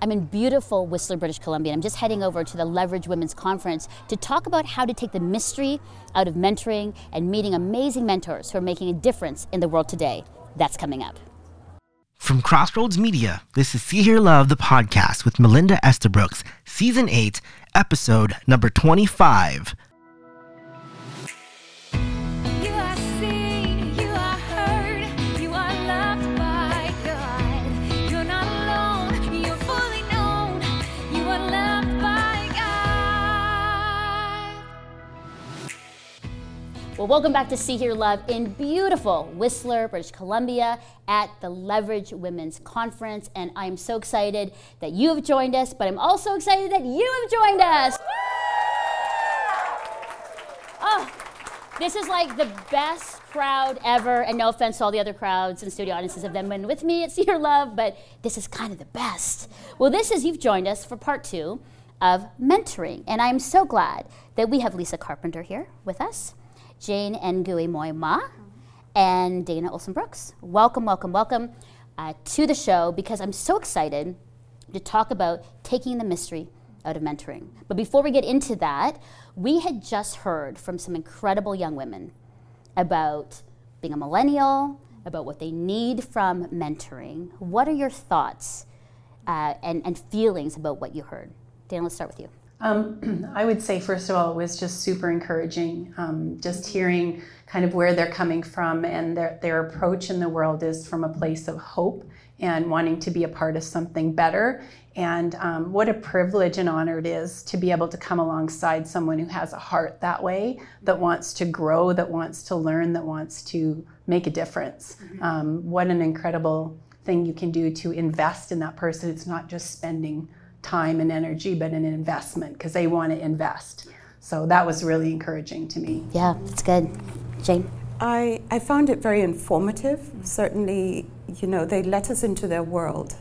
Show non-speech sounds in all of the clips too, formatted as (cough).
I'm in beautiful Whistler, British Columbia. I'm just heading over to the Leverage Women's Conference to talk about how to take the mystery out of mentoring and meeting amazing mentors who are making a difference in the world today. That's coming up. From Crossroads Media, this is See Hear Love, the podcast with Melinda Estabrooks, Season 8, Episode number 25. Well, welcome back to See Hear Love in beautiful Whistler, British Columbia at the Leverage Women's Conference. And I'm so excited that you have joined us, but I'm also excited that you have joined us. Oh, this is like the best crowd ever. And no offense to all the other crowds and studio audiences have been with me at See Hear Love, but this is kind of the best. Well, this is, you've joined us for part two of mentoring. And I'm so glad that we have Lisa Carpenter here with us. Jane Ngui Moima, and Dana Olson Brooks. Welcome, welcome, welcome uh, to the show because I'm so excited to talk about taking the mystery out of mentoring. But before we get into that, we had just heard from some incredible young women about being a millennial, about what they need from mentoring. What are your thoughts uh, and, and feelings about what you heard? Dan, let's start with you. Um, (clears throat) I would say, first of all, it was just super encouraging. Um, just hearing kind of where they're coming from and their, their approach in the world is from a place of hope and wanting to be a part of something better. And um, what a privilege and honor it is to be able to come alongside someone who has a heart that way, that wants to grow, that wants to learn, that wants to make a difference. Mm-hmm. Um, what an incredible thing you can do to invest in that person. It's not just spending time and energy, but an investment because they want to invest. So that was really encouraging to me. Yeah, that's good. Jane? I, I found it very informative. Certainly, you know, they let us into their world.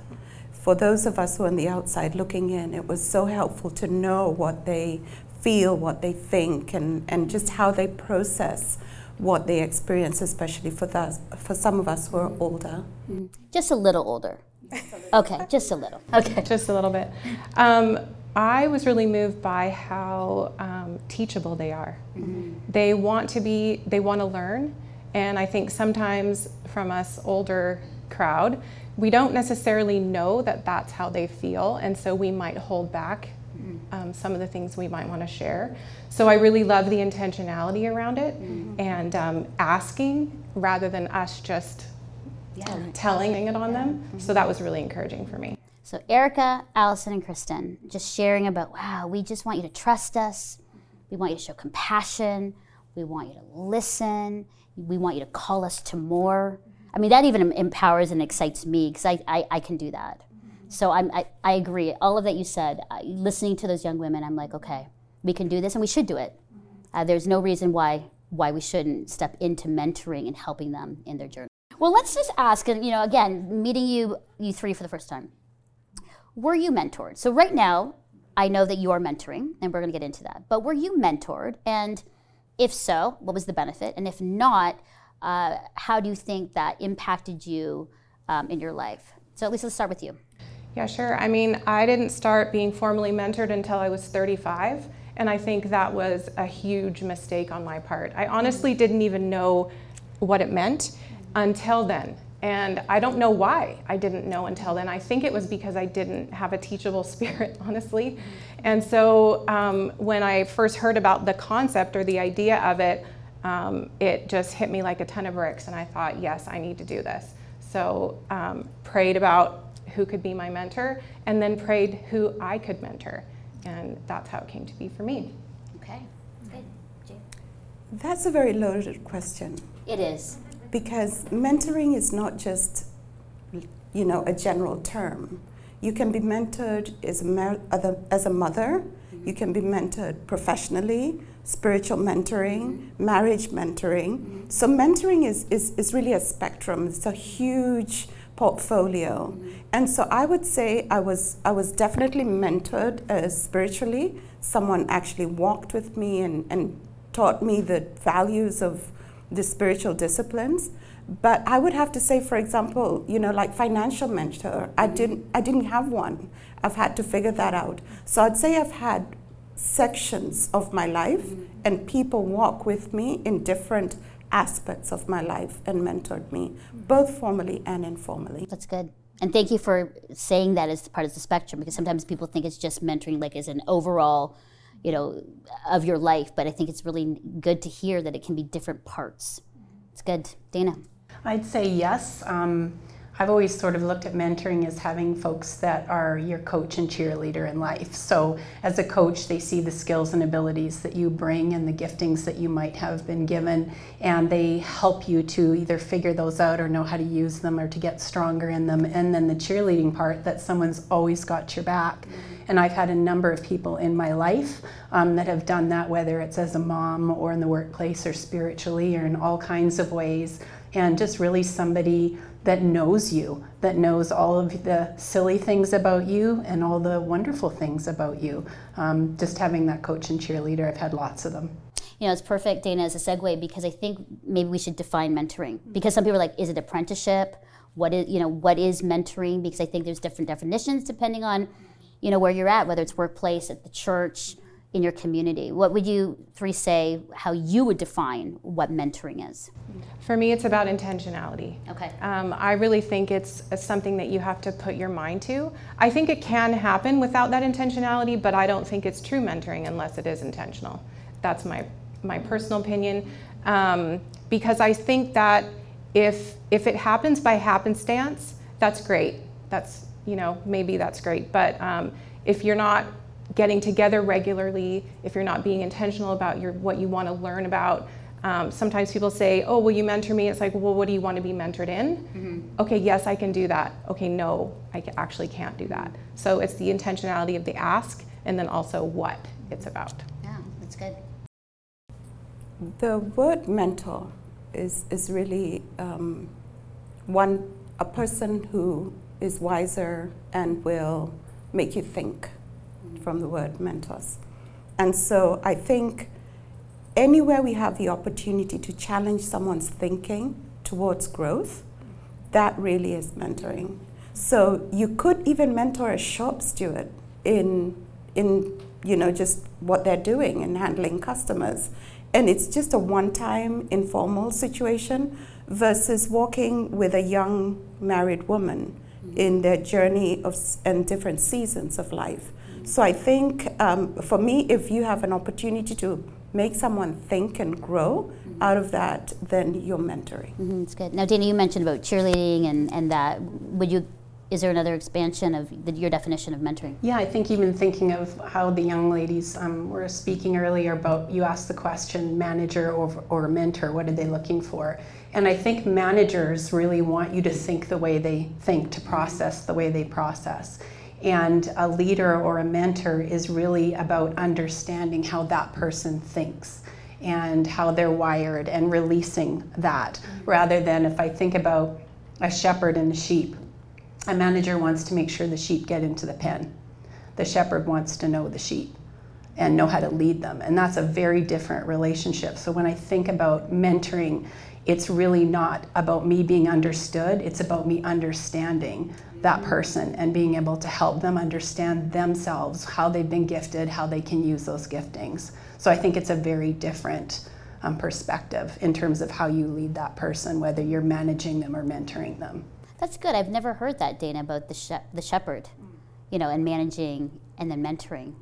For those of us who are on the outside looking in, it was so helpful to know what they feel, what they think, and, and just how they process what they experience, especially for, that, for some of us who are older. Mm-hmm. Just a little older. Okay, just a little. Okay. Just a little bit. Um, I was really moved by how um, teachable they are. Mm-hmm. They want to be, they want to learn. And I think sometimes from us older crowd, we don't necessarily know that that's how they feel. And so we might hold back mm-hmm. um, some of the things we might want to share. So I really love the intentionality around it mm-hmm. and um, asking rather than us just yeah. telling it on them. Mm-hmm. So that was really encouraging for me. So Erica, Allison, and Kristen just sharing about, wow, we just want you to trust us. We want you to show compassion. We want you to listen. We want you to call us to more. I mean, that even empowers and excites me because I, I, I, can do that. So I'm, I, I agree. All of that you said, uh, listening to those young women, I'm like, okay, we can do this and we should do it. Uh, there's no reason why why we shouldn't step into mentoring and helping them in their journey. Well, let's just ask, and you know, again, meeting you, you three for the first time. Were you mentored? So right now, I know that you are mentoring, and we're going to get into that. But were you mentored? And if so, what was the benefit? And if not, uh, how do you think that impacted you um, in your life? So at least let's start with you. Yeah, sure. I mean, I didn't start being formally mentored until I was 35, and I think that was a huge mistake on my part. I honestly didn't even know what it meant until then. And I don't know why I didn't know until then. I think it was because I didn't have a teachable (laughs) spirit, honestly. And so um, when I first heard about the concept or the idea of it, um, it just hit me like a ton of bricks. And I thought, yes, I need to do this. So um, prayed about who could be my mentor, and then prayed who I could mentor. And that's how it came to be for me. Okay, good. Jane? That's a very loaded question. It is because mentoring is not just you know a general term you can be mentored as a, as a mother mm-hmm. you can be mentored professionally spiritual mentoring mm-hmm. marriage mentoring mm-hmm. so mentoring is, is, is really a spectrum it's a huge portfolio and so i would say i was i was definitely mentored uh, spiritually someone actually walked with me and, and taught me the values of the spiritual disciplines. But I would have to say, for example, you know, like financial mentor, I didn't, I didn't have one. I've had to figure that out. So I'd say I've had sections of my life, mm-hmm. and people walk with me in different aspects of my life and mentored me, both formally and informally. That's good. And thank you for saying that as part of the spectrum, because sometimes people think it's just mentoring, like as an overall, you know, of your life. But I think it's really good to hear that it can be different parts. It's good, Dana. I'd say yes. Um, I've always sort of looked at mentoring as having folks that are your coach and cheerleader in life. So, as a coach, they see the skills and abilities that you bring and the giftings that you might have been given, and they help you to either figure those out or know how to use them or to get stronger in them. And then the cheerleading part that someone's always got your back. And I've had a number of people in my life um, that have done that, whether it's as a mom or in the workplace or spiritually or in all kinds of ways. And just really somebody that knows you, that knows all of the silly things about you and all the wonderful things about you. Um, just having that coach and cheerleader, I've had lots of them. You know, it's perfect, Dana, as a segue because I think maybe we should define mentoring because some people are like, is it apprenticeship? What is you know what is mentoring? Because I think there's different definitions depending on you know where you're at, whether it's workplace, at the church, in your community. What would you three say how you would define what mentoring is? For me, it's about intentionality. Okay. Um, I really think it's something that you have to put your mind to. I think it can happen without that intentionality, but I don't think it's true mentoring unless it is intentional. That's my my personal opinion, um, because I think that if if it happens by happenstance, that's great. That's you know maybe that's great, but um, if you're not getting together regularly, if you're not being intentional about your, what you want to learn about. Um, sometimes people say, Oh, will you mentor me? It's like, Well, what do you want to be mentored in? Mm-hmm. Okay, yes, I can do that. Okay, no, I actually can't do that. So it's the intentionality of the ask and then also what it's about. Yeah, that's good. The word mentor is, is really um, one, a person who is wiser and will make you think from the word mentors. And so I think anywhere we have the opportunity to challenge someone's thinking towards growth, that really is mentoring. So you could even mentor a shop steward in in you know just what they're doing and handling customers. And it's just a one-time informal situation versus walking with a young married woman in their journey of and different seasons of life. So I think um, for me, if you have an opportunity to make someone think and grow mm-hmm. out of that, then you're mentoring. Mm-hmm, that's good. Now, Dana, you mentioned about cheerleading and, and that. Would you is there another expansion of the, your definition of mentoring? Yeah, I think even thinking of how the young ladies um, were speaking earlier about you asked the question manager or, or mentor, what are they looking for? And I think managers really want you to think the way they think, to process the way they process. And a leader or a mentor is really about understanding how that person thinks and how they're wired and releasing that mm-hmm. rather than if I think about a shepherd and a sheep. A manager wants to make sure the sheep get into the pen. The shepherd wants to know the sheep and know how to lead them. And that's a very different relationship. So when I think about mentoring, it's really not about me being understood, it's about me understanding that person and being able to help them understand themselves, how they've been gifted, how they can use those giftings. So I think it's a very different um, perspective in terms of how you lead that person, whether you're managing them or mentoring them. That's good. I've never heard that, Dana, about the, she- the shepherd, you know, and managing and then mentoring.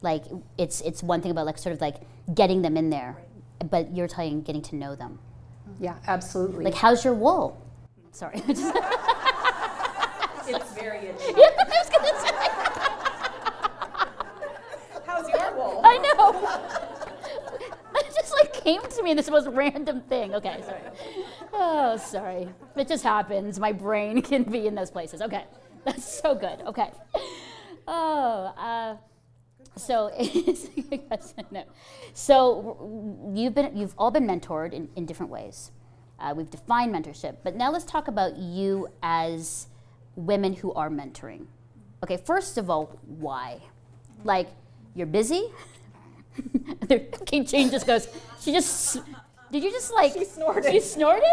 Like it's it's one thing about like sort of like getting them in there, but you're talking getting to know them. Yeah, absolutely. Like how's your wool? Sorry. (laughs) (laughs) it's very (laughs) itchy. Yeah, I was gonna say. How's your wool? I know. (laughs) It just like came to me this most random thing. Okay, sorry. Oh, sorry. It just happens. My brain (laughs) can be in those places. Okay, that's so good. Okay. Oh, uh, so no. So you've been you've all been mentored in, in different ways. Uh, we've defined mentorship, but now let's talk about you as women who are mentoring. Okay, first of all, why? Like, you're busy? (laughs) King Jane just goes, she just, Did you just like? She snorted. She snorted.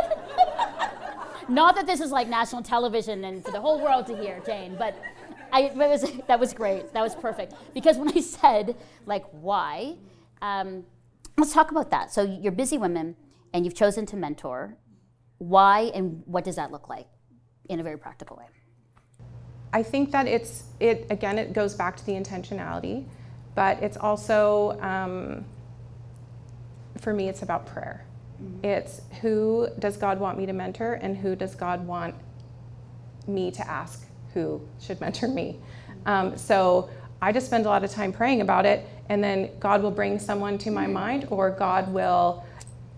(laughs) Not that this is like national television and for the whole world to hear, Jane, but I, that, was, that was great. That was perfect. Because when I said, like, why, um, let's talk about that. So you're busy women and you've chosen to mentor. Why and what does that look like in a very practical way? I think that it's it again. It goes back to the intentionality, but it's also um, for me. It's about prayer. Mm-hmm. It's who does God want me to mentor, and who does God want me to ask who should mentor me. Um, so I just spend a lot of time praying about it, and then God will bring someone to my mind, or God will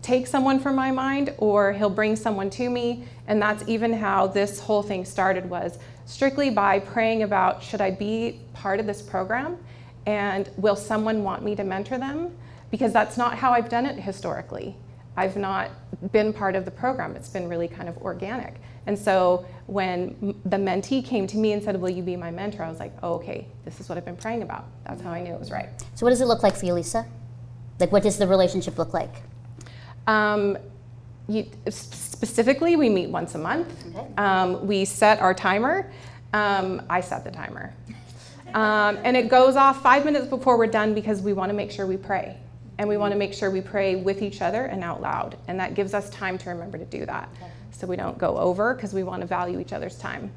take someone from my mind, or He'll bring someone to me. And that's even how this whole thing started was strictly by praying about should I be part of this program, and will someone want me to mentor them? Because that's not how I've done it historically. I've not been part of the program. It's been really kind of organic. And so when the mentee came to me and said, Will you be my mentor? I was like, oh, okay, this is what I've been praying about. That's how I knew it was right. So, what does it look like for you, Lisa? Like, what does the relationship look like? Um, you, specifically, we meet once a month. Okay. Um, we set our timer. Um, I set the timer. Um, and it goes off five minutes before we're done because we want to make sure we pray. And we want to make sure we pray with each other and out loud. And that gives us time to remember to do that. Okay so we don't go over because we want to value each other's time.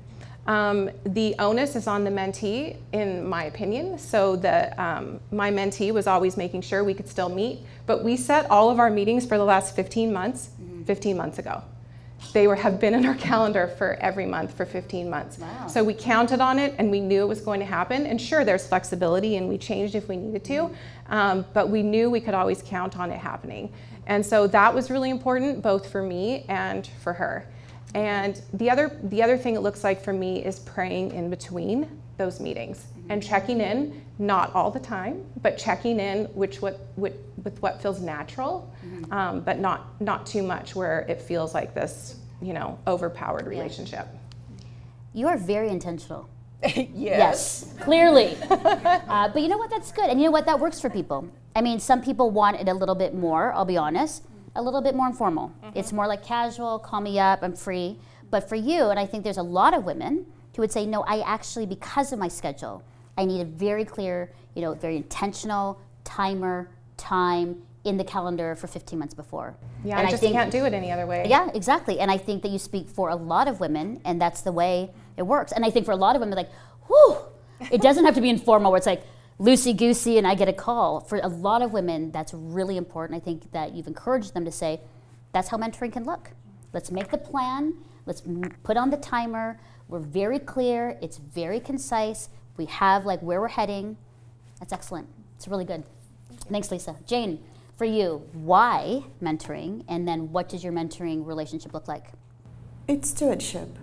Um, the onus is on the mentee, in my opinion. So the um, my mentee was always making sure we could still meet, but we set all of our meetings for the last 15 months, mm-hmm. 15 months ago. They were, have been in our (laughs) calendar for every month for 15 months. Wow. So we counted on it and we knew it was going to happen. And sure, there's flexibility and we changed if we needed to, mm-hmm. um, but we knew we could always count on it happening. And so that was really important both for me and for her. And the other the other thing it looks like for me is praying in between those meetings and checking in, not all the time, but checking in which what, with, with what feels natural, mm-hmm. um, but not not too much where it feels like this, you know, overpowered relationship. You are very intentional. (laughs) yes. yes. clearly. (laughs) uh, but you know what? That's good. And you know what? That works for people. I mean, some people want it a little bit more, I'll be honest, a little bit more informal. Mm-hmm. It's more like casual, call me up, I'm free. But for you, and I think there's a lot of women who would say, no, I actually, because of my schedule, I need a very clear, you know, very intentional timer, time in the calendar for 15 months before. Yeah, and I just I think, can't do it any other way. Yeah, exactly. And I think that you speak for a lot of women, and that's the way it works. And I think for a lot of women, like, whew, it doesn't have to be informal where it's like, loosey goosey and I get a call. For a lot of women, that's really important. I think that you've encouraged them to say, that's how mentoring can look. Let's make the plan, let's put on the timer. We're very clear, it's very concise. We have like where we're heading. That's excellent. It's really good. Thanks, Lisa. Jane, for you, why mentoring? And then what does your mentoring relationship look like? It's stewardship.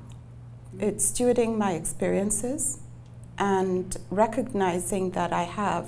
It's stewarding my experiences and recognizing that I have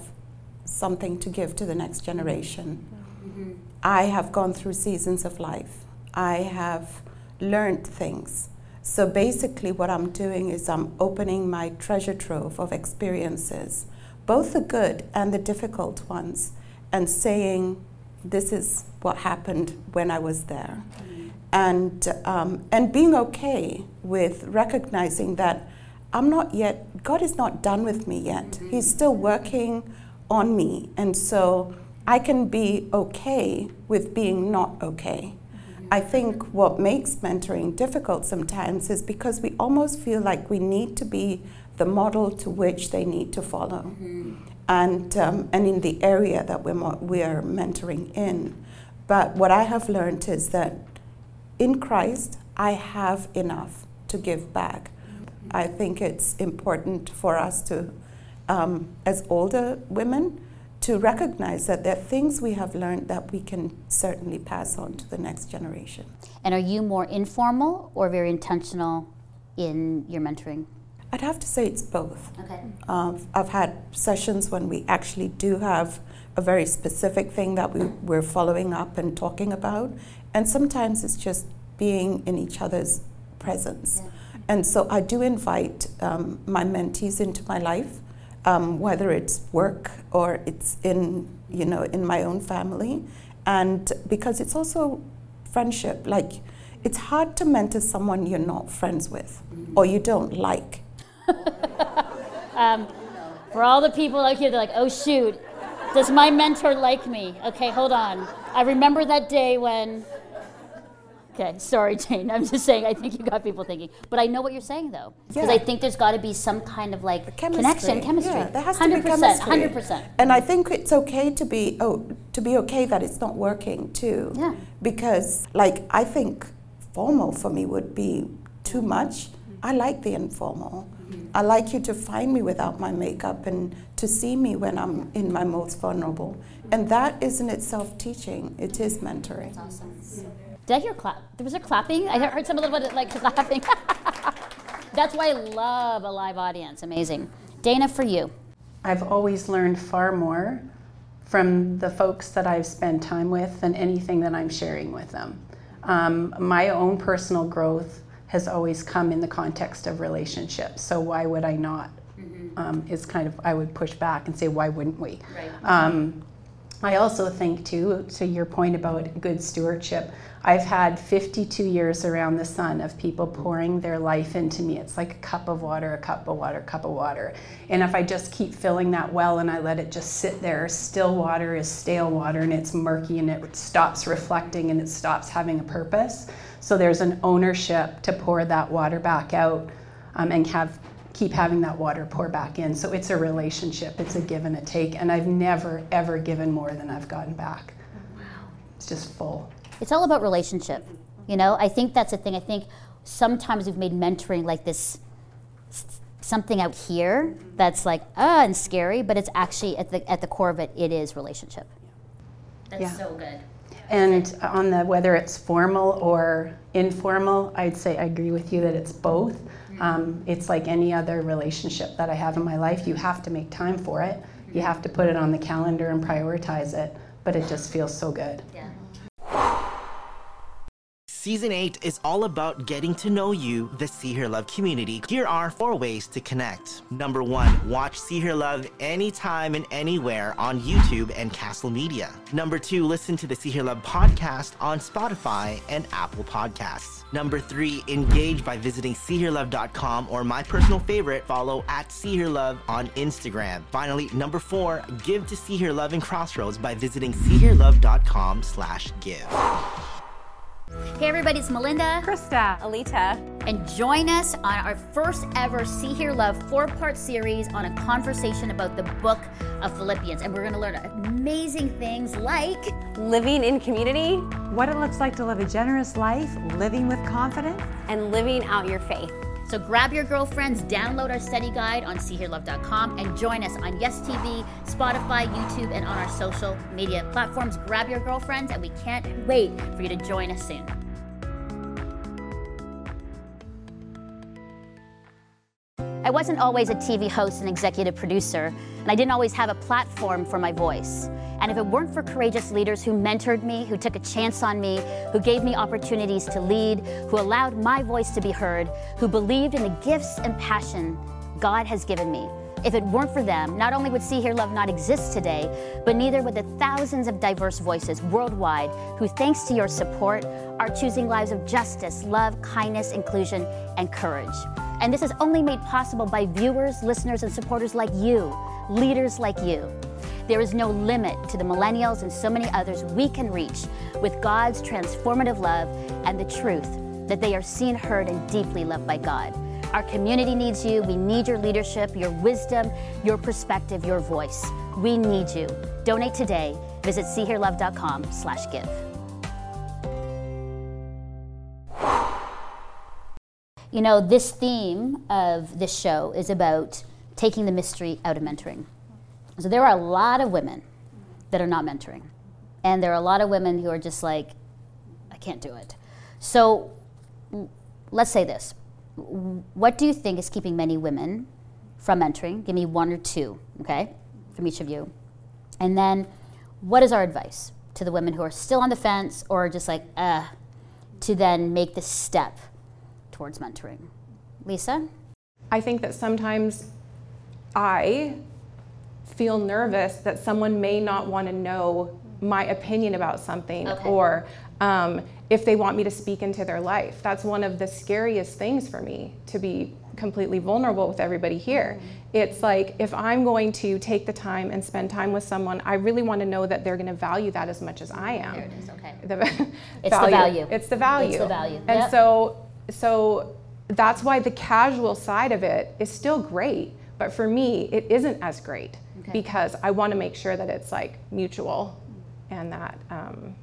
something to give to the next generation. Mm-hmm. I have gone through seasons of life. I have learned things. So basically, what I'm doing is I'm opening my treasure trove of experiences, both the good and the difficult ones, and saying, This is what happened when I was there. Mm-hmm. And, um, and being okay with recognizing that I'm not yet, God is not done with me yet. Mm-hmm. He's still working on me. And so I can be okay with being not okay. Mm-hmm. I think what makes mentoring difficult sometimes is because we almost feel like we need to be the model to which they need to follow. Mm-hmm. And, um, and in the area that we're, mo- we're mentoring in. But what I have learned is that in Christ, I have enough to give back. I think it's important for us to, um, as older women, to recognize that there are things we have learned that we can certainly pass on to the next generation. And are you more informal or very intentional in your mentoring? I'd have to say it's both. Okay. Uh, I've had sessions when we actually do have a very specific thing that we, we're following up and talking about, and sometimes it's just being in each other's presence. Yeah. And so I do invite um, my mentees into my life, um, whether it's work or it's in, you know, in my own family. And because it's also friendship, like it's hard to mentor someone you're not friends with or you don't like. (laughs) um, for all the people out here, they're like, oh shoot, does my mentor like me? Okay, hold on. I remember that day when. Okay, sorry, Jane. I'm just saying. I think you got people thinking, but I know what you're saying though, because Yeah. I think there's got to be some kind of like connection, chemistry. Yeah, there has to hundred be percent, chemistry. hundred percent. And I think it's okay to be oh to be okay that it's not working too. Yeah. Because like I think formal for me would be too much. I like the informal. I like you to find me without my makeup and to see me when I'm in my most vulnerable. And that is in itself teaching. It is mentoring. Did I hear clap? There Was there clapping? I heard some a little bit like (laughs) clapping. That's why I love a live audience. Amazing. Dana, for you. I've always learned far more from the folks that I've spent time with than anything that I'm sharing with them. Um, my own personal growth has always come in the context of relationships, so why would I not? Um, is kind of, I would push back and say, why wouldn't we? Um, I also think, too, to your point about good stewardship, I've had 52 years around the sun of people pouring their life into me. It's like a cup of water, a cup of water, a cup of water. And if I just keep filling that well and I let it just sit there, still water is stale water and it's murky and it stops reflecting and it stops having a purpose. So there's an ownership to pour that water back out um, and have keep having that water pour back in. So it's a relationship, it's a give and a take. And I've never, ever given more than I've gotten back. Wow. It's just full. It's all about relationship. You know, I think that's the thing. I think sometimes we've made mentoring like this something out here that's like ah and scary, but it's actually at the at the core of it, it is relationship. That's Yeah. so good. And on the whether it's formal or informal, I'd say I agree with you that it's both. Um, it's like any other relationship that I have in my life. You have to make time for it. You have to put it on the calendar and prioritize it. But it just feels so good. Yeah. Season 8 is all about getting to know you, the See Hear Love community. Here are four ways to connect. Number one, watch See Hear Love anytime and anywhere on YouTube and Castle Media. Number two, listen to the See Hear Love podcast on Spotify and Apple Podcasts. Number three, engage by visiting seehearlove.com or my personal favorite, follow at See Hear Love on Instagram. Finally, number four, give to See Hear Love in Crossroads by visiting seehearlove.com slash give. Hey everybody, it's Melinda. Krista. Alita. And join us on our first ever See Hear Love four part series on a conversation about the book of Philippians. And we're going to learn amazing things like Living in community what it looks like to live a generous life, living with confidence. and living out your faith. So grab your girlfriends, download our study guide on SeeHearLove.com, and join us on Yes TV, Spotify, YouTube, and on our social media platforms. Grab your girlfriends, and we can't wait for you to join us soon. I wasn't always a TV host and executive producer, and I didn't always have a platform for my voice. And if it weren't for courageous leaders who mentored me, who took a chance on me, who gave me opportunities to lead, who allowed my voice to be heard, who believed in the gifts and passion God has given me, if it weren't for them, not only would See Hear Love not exist today, but neither would the thousands of diverse voices worldwide who, thanks to your support, are choosing lives of justice, love, kindness, inclusion, and courage. And this is only made possible by viewers, listeners, and supporters like you, leaders like you. There is no limit to the millennials and so many others we can reach with God's transformative love and the truth that they are seen, heard, and deeply loved by God. Our community needs you. We need your leadership, your wisdom, your perspective, your voice. We need you. Donate today. Visit seehearlove.com slash give. You know, this theme of this show is about taking the mystery out of mentoring. So there are a lot of women that are not mentoring. And there are a lot of women who are just like, I can't do it. So let's say this. What do you think is keeping many women from mentoring? Give me one or two, okay, from each of you. And then what is our advice to the women who are still on the fence or just like, uh, to then make the step towards mentoring? Lisa? I think that sometimes I feel nervous that someone may not want to know my opinion about something Okay. or um, if they want me to speak into their life. That's one of the scariest things for me to be completely vulnerable with everybody here. Mm-hmm. It's like if I'm going to take the time and spend time with someone, I really want to know that they're going to value that as much as I am. There it is, okay. The (laughs) It's the value. It's the value. It's the value, And yep. so, so that's why the casual side of it is still great, but for me, it isn't as great Okay. because I want to make sure that it's like mutual, and that um,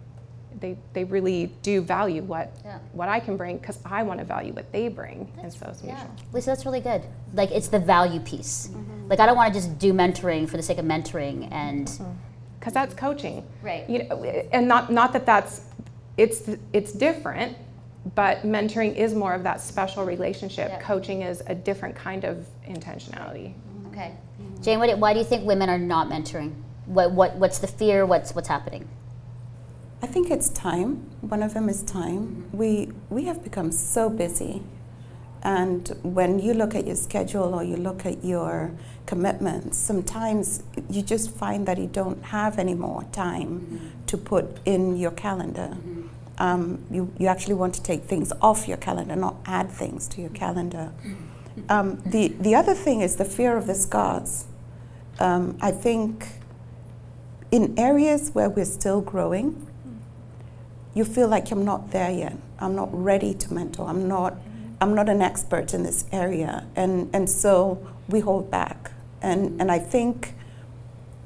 they they really do value what Yeah. what I can bring because I want to value what they bring, and so it's mutual. Lisa, that's really good. Like it's the value piece. Like I don't want to just do mentoring for the sake of mentoring and because that's coaching. Right. You know, and not not that that's it's it's different, but mentoring is more of that special relationship. Yeah. Coaching is a different kind of intentionality. okay. Jane, what, why do you think women are not mentoring? What, what what's the fear? What's what's happening? I think it's time. One of them is time. We we have become so busy, and when you look at your schedule or you look at your commitments, sometimes you just find that you don't have any more time to put in your calendar. Mm-hmm. Um, you you actually want to take things off your calendar, not add things to your calendar. Um, the the other thing is the fear of the scars. Um, I think in areas where we're still growing, you feel like I'm not there yet. I'm not ready to mentor. I'm not I'm not an expert in this area. And and so we hold back. And and I think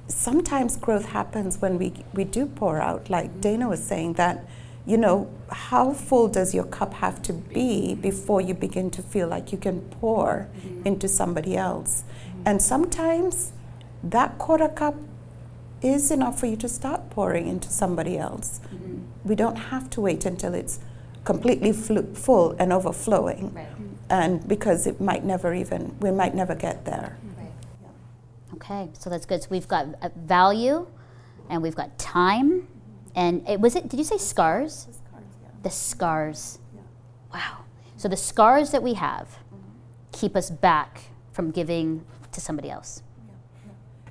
sometimes growth happens when we we do pour out, like Dana was saying that you know, how full does your cup have to be before you begin to feel like you can pour mm-hmm. into somebody else? And sometimes that quarter cup is enough for you to start pouring into somebody else. Mm-hmm. We don't have to wait until it's completely flu- full and overflowing. Right. Mm-hmm. And because it might never even, we might never get there. Okay, so that's good. So we've got uh, value, and we've got time, and it was it. Did you say scars? The scars. Yeah. Wow. So the scars that we have mm-hmm. keep us back from giving to somebody else.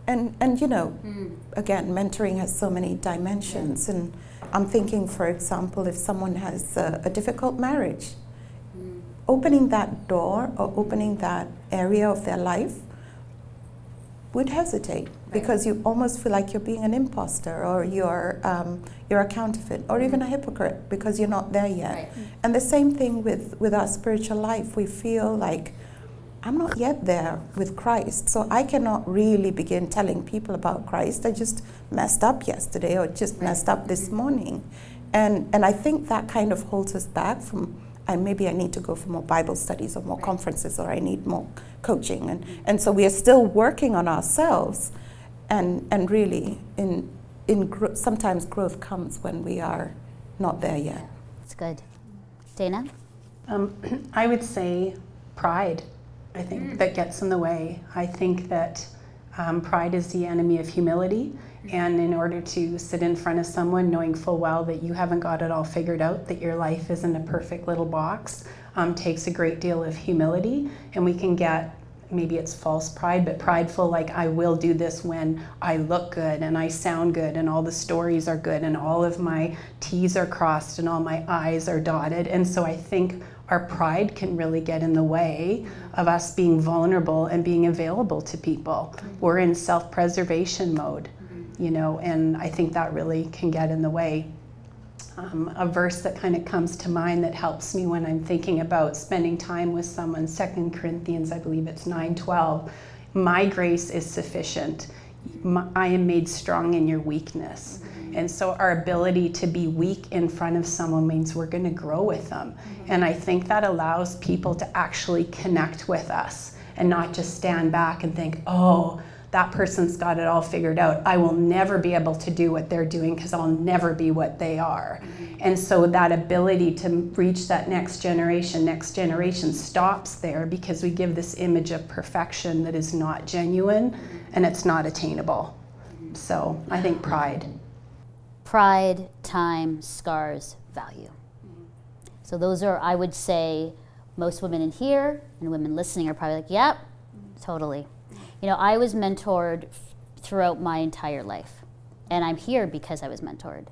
And, and you know, mm. again, mentoring has so many dimensions. And I'm thinking, for example, if someone has a, a difficult marriage, mm. opening that door or opening that area of their life would hesitate because you almost feel like you're being an imposter or you're, um, you're a counterfeit or even a mm-hmm. hypocrite because you're not there yet. Right. Mm-hmm. And the same thing with, with our spiritual life. We feel like I'm not yet there with Christ, so I cannot really begin telling people about Christ. I just messed up yesterday or just messed up this mm-hmm. morning. And, and I think that kind of holds us back from, and maybe I need to go for more Bible studies or more conferences or I need more coaching. And, and so we are still working on ourselves. And, and really, in, in gro- sometimes growth comes when we are not there yet. It's good. Dana? Um, (clears throat) I would say pride. I think that gets in the way. I think that um, pride is the enemy of humility. And in order to sit in front of someone knowing full well that you haven't got it all figured out, that your life isn't a perfect little box, um, takes a great deal of humility. And we can get maybe it's false pride, but prideful, like I will do this when I look good and I sound good and all the stories are good and all of my T's are crossed and all my I's are dotted. And so I think our pride can really get in the way of us being vulnerable and being available to people. Mm-hmm. We're in self preservation mode, you know, and I think that really can get in the way um, a verse that kind of comes to mind that helps me when I'm thinking about spending time with someone. Second Corinthians, I believe it's nine twelve. My grace is sufficient. My, I am made strong in your weakness. And so our ability to be weak in front of someone means we're going to grow with them. And I think that allows people to actually connect with us and not just stand back and think, oh, that person's got it all figured out. I will never be able to do what they're doing because I'll never be what they are. Mm-hmm. And so that ability to reach that next generation, next generation stops there because we give this image of perfection that is not genuine mm-hmm. and it's not attainable. So I think mm-hmm. pride. Pride, time, scars, value. So those are, I would say, most women in here and women listening are probably like, yep, totally. You know, I was mentored f- throughout my entire life. And I'm here because I was mentored.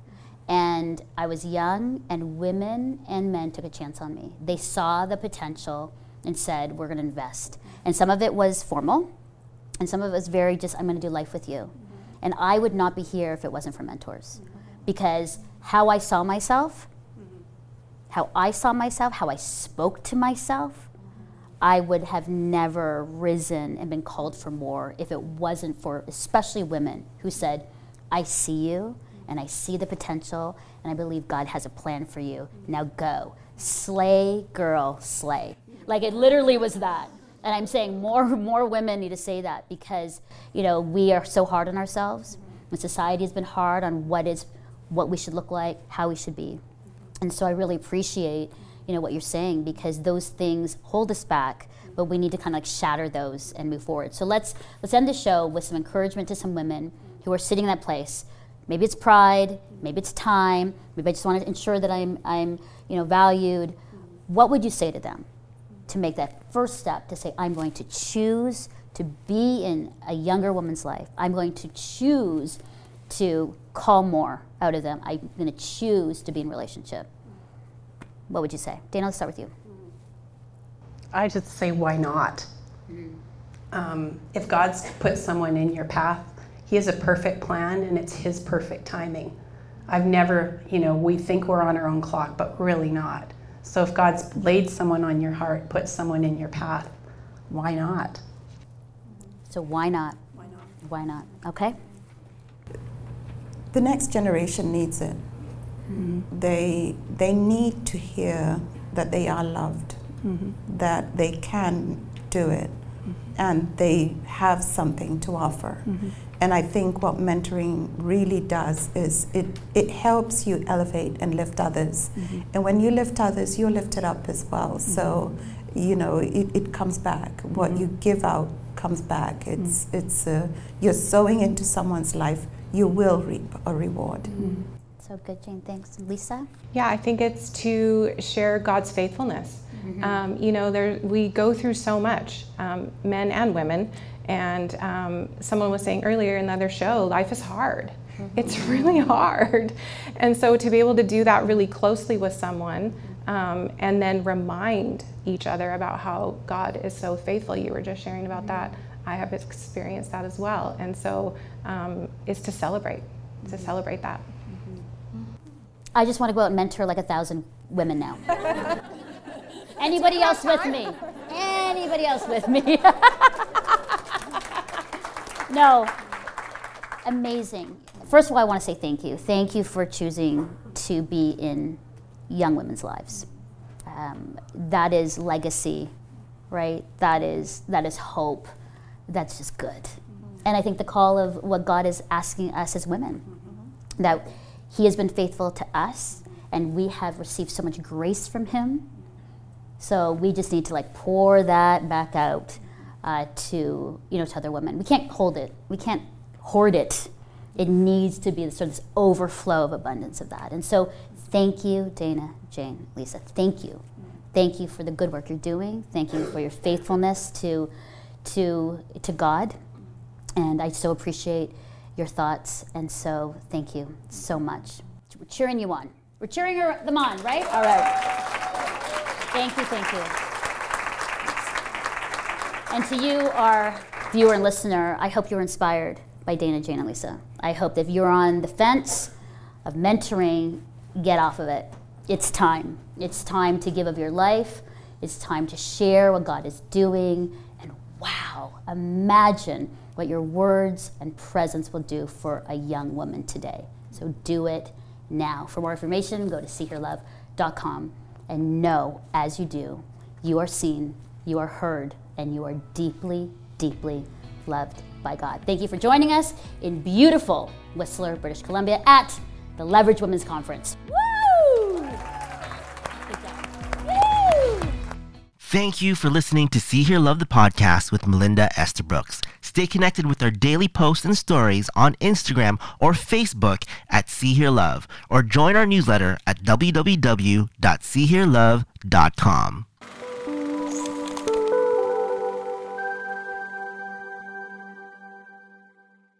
And I was young, and women and men took a chance on me. They saw the potential and said, We're going to invest. And some of it was formal, and some of it was very just, I'm going to do life with you. Mm-hmm. And I would not be here if it wasn't for mentors. Mm-hmm. Because how I saw myself, mm-hmm. how I saw myself, how I spoke to myself, I would have never risen and been called for more if it wasn't for especially women who said, I see you and I see the potential and I believe God has a plan for you. Now go. Slay, girl, slay. Like it literally was that. And I'm saying more (laughs) more women need to say that because, you know, we are so hard on ourselves. And society has been hard on what is what we should look like, how we should be. And so I really appreciate, you know, what you're saying because those things hold us back, but we need to kind of like shatter those and move forward. So let's let's end the show with some encouragement to some women who are sitting in that place. Maybe it's pride, maybe it's time, maybe I just want to ensure that I'm I'm, you know, valued. What would you say to them to make that first step to say I'm going to choose to be in a younger woman's life. I'm going to choose to call more out of them. I'm going to choose to be in relationship. What would you say? Dana, let's start with you. I just say, why not? Um, if God's put someone in your path, He has a perfect plan and it's His perfect timing. I've never, you know, we think we're on our own clock, but really not. So if God's laid someone on your heart, put someone in your path, why not? So why not? Why not? Why not? Okay. The next generation needs it. They they need to hear that they are loved, mm-hmm. that they can do it, mm-hmm. and they have something to offer. Mm-hmm. And I think what mentoring really does is it, it helps you elevate and lift others. And when you lift others, you're lifted up as well. So, you know, it, it comes back. What you give out comes back. It's, it's uh, you're sowing into someone's life, you will reap a reward. So good, Jane. Thanks. Lisa? Yeah, I think it's to share God's faithfulness. Um, you know, there, we go through so much, um, men and women. And um, someone was saying earlier in the other show, life is hard. It's (laughs) really hard. And so to be able to do that really closely with someone um, and then remind each other about how God is so faithful. You were just sharing about that. I have experienced that as well. And so um, is to celebrate, to celebrate that. I just want to go out and mentor like a thousand women now. (laughs) Anybody else with me? Anybody else with me? no. Amazing. First of all, I want to say thank you. Thank you for choosing to be in young women's lives. Um, that is legacy, right? That is that is hope. That's just good. And I think the call of what God is asking us as women, that He has been faithful to us, and we have received so much grace from Him. So we just need to like pour that back out uh, to you know to other women. We can't hold it. We can't hoard it. It needs to be sort of this overflow of abundance of that. And so, thank you, Dana, Jane, Lisa. Thank you, thank you for the good work you're doing. Thank you for your faithfulness to to to God. And I so appreciate your thoughts. And so, thank you so much. We're cheering you on. We're cheering them on, right? All right. Thank you, thank you. And to you, our viewer and listener, I hope you're inspired by Dana, Jane, and Lisa. I hope that if you're on the fence of mentoring, get off of it. It's time. It's time to give of your life. It's time to share what God is doing. And wow, imagine what your words and presence will do for a young woman today. So do it now. For more information, go to seehearlove.com and know as you do, you are seen, you are heard, and you are deeply, deeply loved by God. Thank you for joining us in beautiful Whistler, British Columbia at the Leverage Women's Conference. Woo! Thank you for listening to See Hear Love the podcast with Melinda Estabrooks. Stay connected with our daily posts and stories on Instagram or Facebook at See Hear Love, or join our newsletter at www.seehearlove.com.